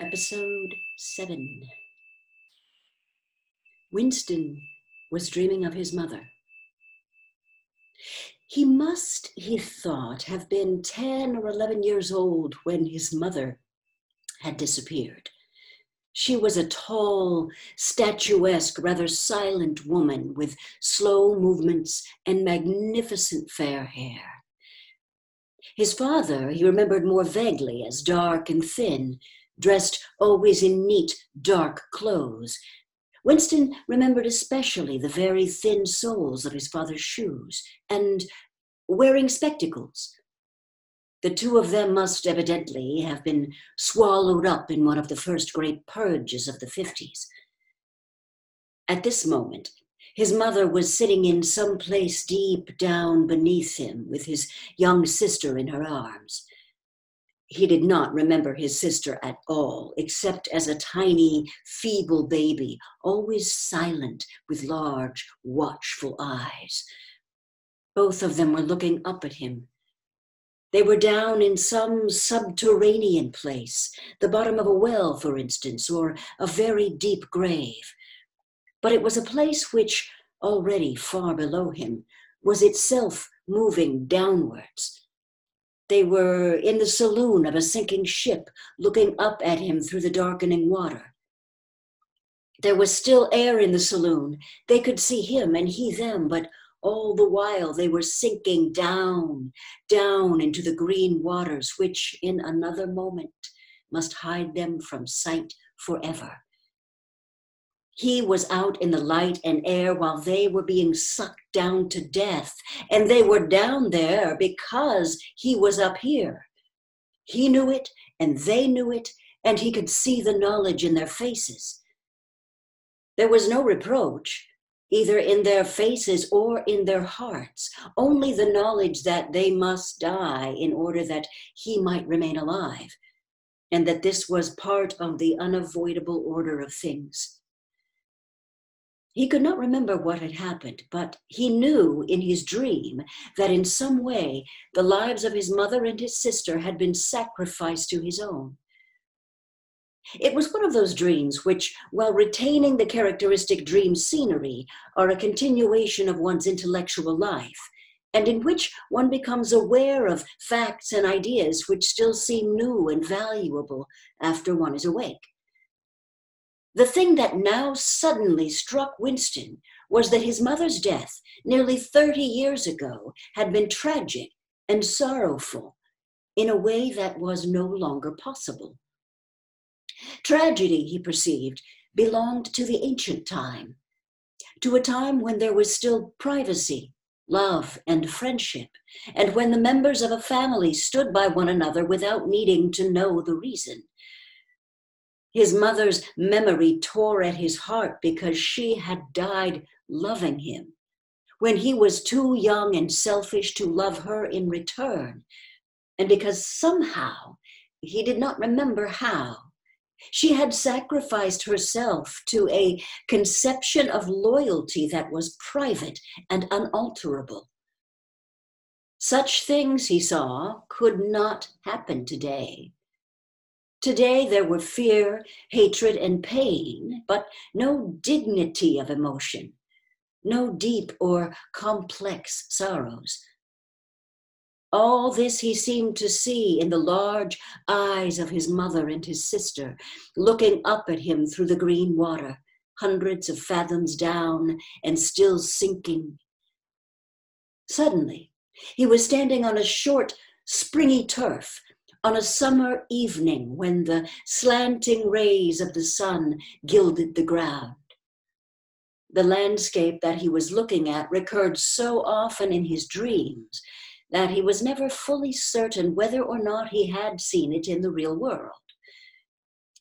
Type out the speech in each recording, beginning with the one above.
Episode 7 Winston was dreaming of his mother. He must, he thought, have been 10 or 11 years old when his mother had disappeared. She was a tall, statuesque, rather silent woman with slow movements and magnificent fair hair. His father he remembered more vaguely as dark and thin, dressed always in neat, dark clothes. Winston remembered especially the very thin soles of his father's shoes and wearing spectacles. The two of them must evidently have been swallowed up in one of the first great purges of the 50s. At this moment, his mother was sitting in some place deep down beneath him with his young sister in her arms he did not remember his sister at all, except as a tiny, feeble baby, always silent with large, watchful eyes. Both of them were looking up at him. They were down in some subterranean place, the bottom of a well, for instance, or a very deep grave. But it was a place which, already far below him, was itself moving downwards they were in the saloon of a sinking ship, looking up at him through the darkening water. There was still air in the saloon. They could see him and he them, but all the while they were sinking down, down into the green waters, which in another moment must hide them from sight forever. He was out in the light and air while they were being sucked down to death. And they were down there because he was up here. He knew it, and they knew it, and he could see the knowledge in their faces. There was no reproach, either in their faces or in their hearts, only the knowledge that they must die in order that he might remain alive, and that this was part of the unavoidable order of things. He could not remember what had happened, but he knew in his dream that in some way the lives of his mother and his sister had been sacrificed to his own. It was one of those dreams which, while retaining the characteristic dream scenery, are a continuation of one's intellectual life, and in which one becomes aware of facts and ideas which still seem new and valuable after one is awake. The thing that now suddenly struck Winston was that his mother's death, nearly 30 years ago, had been tragic and sorrowful in a way that was no longer possible. Tragedy, he perceived, belonged to the ancient time, to a time when there was still privacy, love, and friendship, and when the members of a family stood by one another without needing to know the reason. His mother's memory tore at his heart because she had died loving him when he was too young and selfish to love her in return, and because somehow he did not remember how. She had sacrificed herself to a conception of loyalty that was private and unalterable. Such things, he saw, could not happen today. Today there were fear, hatred, and pain, but no dignity of emotion, no deep or complex sorrows. All this he seemed to see in the large eyes of his mother and his sister, looking up at him through the green water, hundreds of fathoms down and still sinking. Suddenly, he was standing on a short, springy turf on a summer evening when the slanting rays of the sun gilded the ground. The landscape that he was looking at recurred so often in his dreams that he was never fully certain whether or not he had seen it in the real world.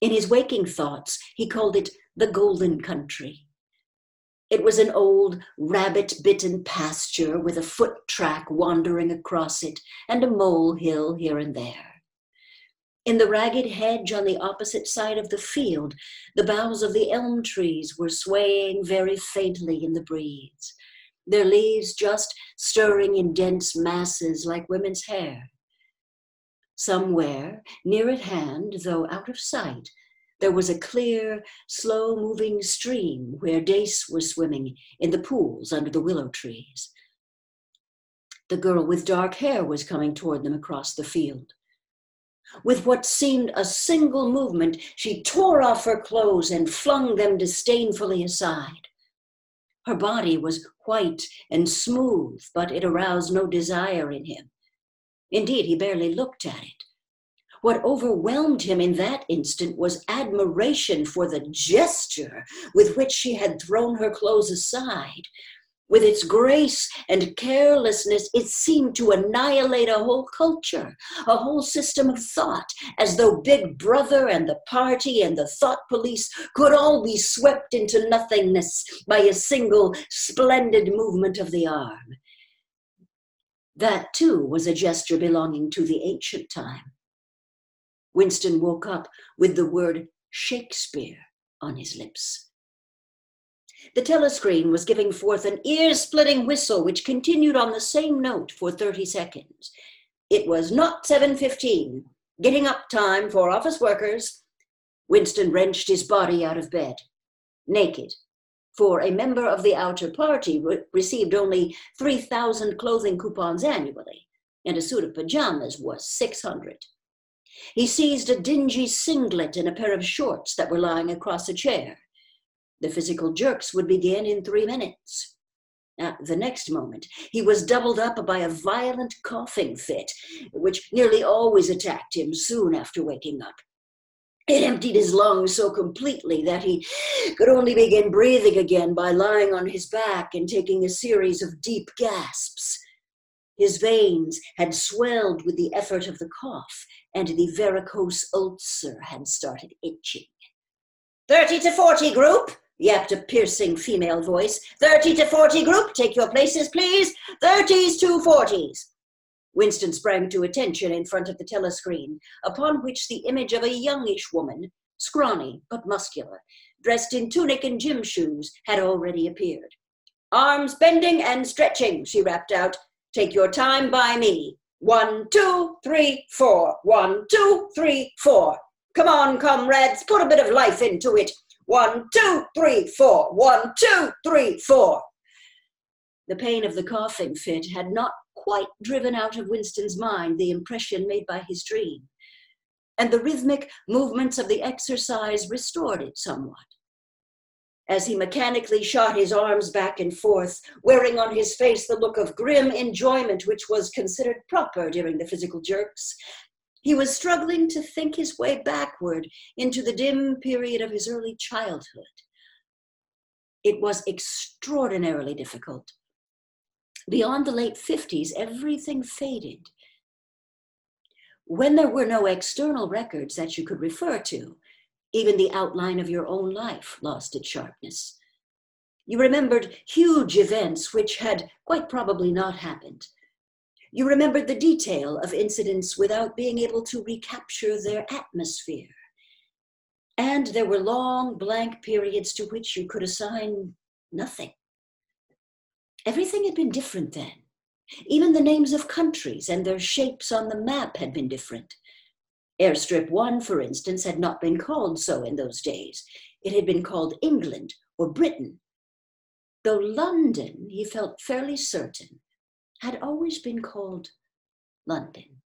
In his waking thoughts, he called it the Golden Country. It was an old rabbit bitten pasture with a foot track wandering across it and a mole hill here and there. In the ragged hedge on the opposite side of the field, the boughs of the elm trees were swaying very faintly in the breeze, their leaves just stirring in dense masses like women's hair. Somewhere, near at hand, though out of sight, There was a clear, slow moving stream where dace were swimming in the pools under the willow trees. The girl with dark hair was coming toward them across the field. With what seemed a single movement, she tore off her clothes and flung them disdainfully aside. Her body was white and smooth, but it aroused no desire in him. Indeed, he barely looked at it. What overwhelmed him in that instant was admiration for the gesture with which she had thrown her clothes aside. With its grace and carelessness, it seemed to annihilate a whole culture, a whole system of thought, as though Big Brother and the party and the thought police could all be swept into nothingness by a single splendid movement of the arm. That, too, was a gesture belonging to the ancient time. Winston woke up with the word Shakespeare on his lips. The telescreen was giving forth an ear splitting whistle which continued on the same note for 30 seconds. It was not 7:15. Getting up time for office workers. Winston wrenched his body out of bed, naked, for a member of the outer party re- received only 3,000 clothing coupons annually, and a suit of pajamas was 600. He seized a dingy singlet and a pair of shorts that were lying across a chair. The physical jerks would begin in three minutes. At the next moment, he was doubled up by a violent coughing fit, which nearly always attacked him soon after waking up. It emptied his lungs so completely that he could only begin breathing again by lying on his back and taking a series of deep gasps. His veins had swelled with the effort of the cough, and the varicose ulcer had started itching. 30 to 40 group, yapped a piercing female voice. 30 to 40 group, take your places, please. 30s to 40s. Winston sprang to attention in front of the telescreen, upon which the image of a youngish woman, scrawny but muscular, dressed in tunic and gym shoes, had already appeared. Arms bending and stretching, she rapped out. Take your time by me. One, two, three, four. One, two, three, four. Come on, comrades, put a bit of life into it. One, two, three, four. One, two, three, four. The pain of the coughing fit had not quite driven out of Winston's mind the impression made by his dream, and the rhythmic movements of the exercise restored it somewhat. As he mechanically shot his arms back and forth, wearing on his face the look of grim enjoyment which was considered proper during the physical jerks, he was struggling to think his way backward into the dim period of his early childhood. It was extraordinarily difficult. Beyond the late 50s, everything faded. When there were no external records that you could refer to, even the outline of your own life lost its sharpness. You remembered huge events which had quite probably not happened. You remembered the detail of incidents without being able to recapture their atmosphere. And there were long blank periods to which you could assign nothing. Everything had been different then. Even the names of countries and their shapes on the map had been different. Airstrip 1, for instance, had not been called so in those days. It had been called England or Britain. Though London, he felt fairly certain, had always been called London.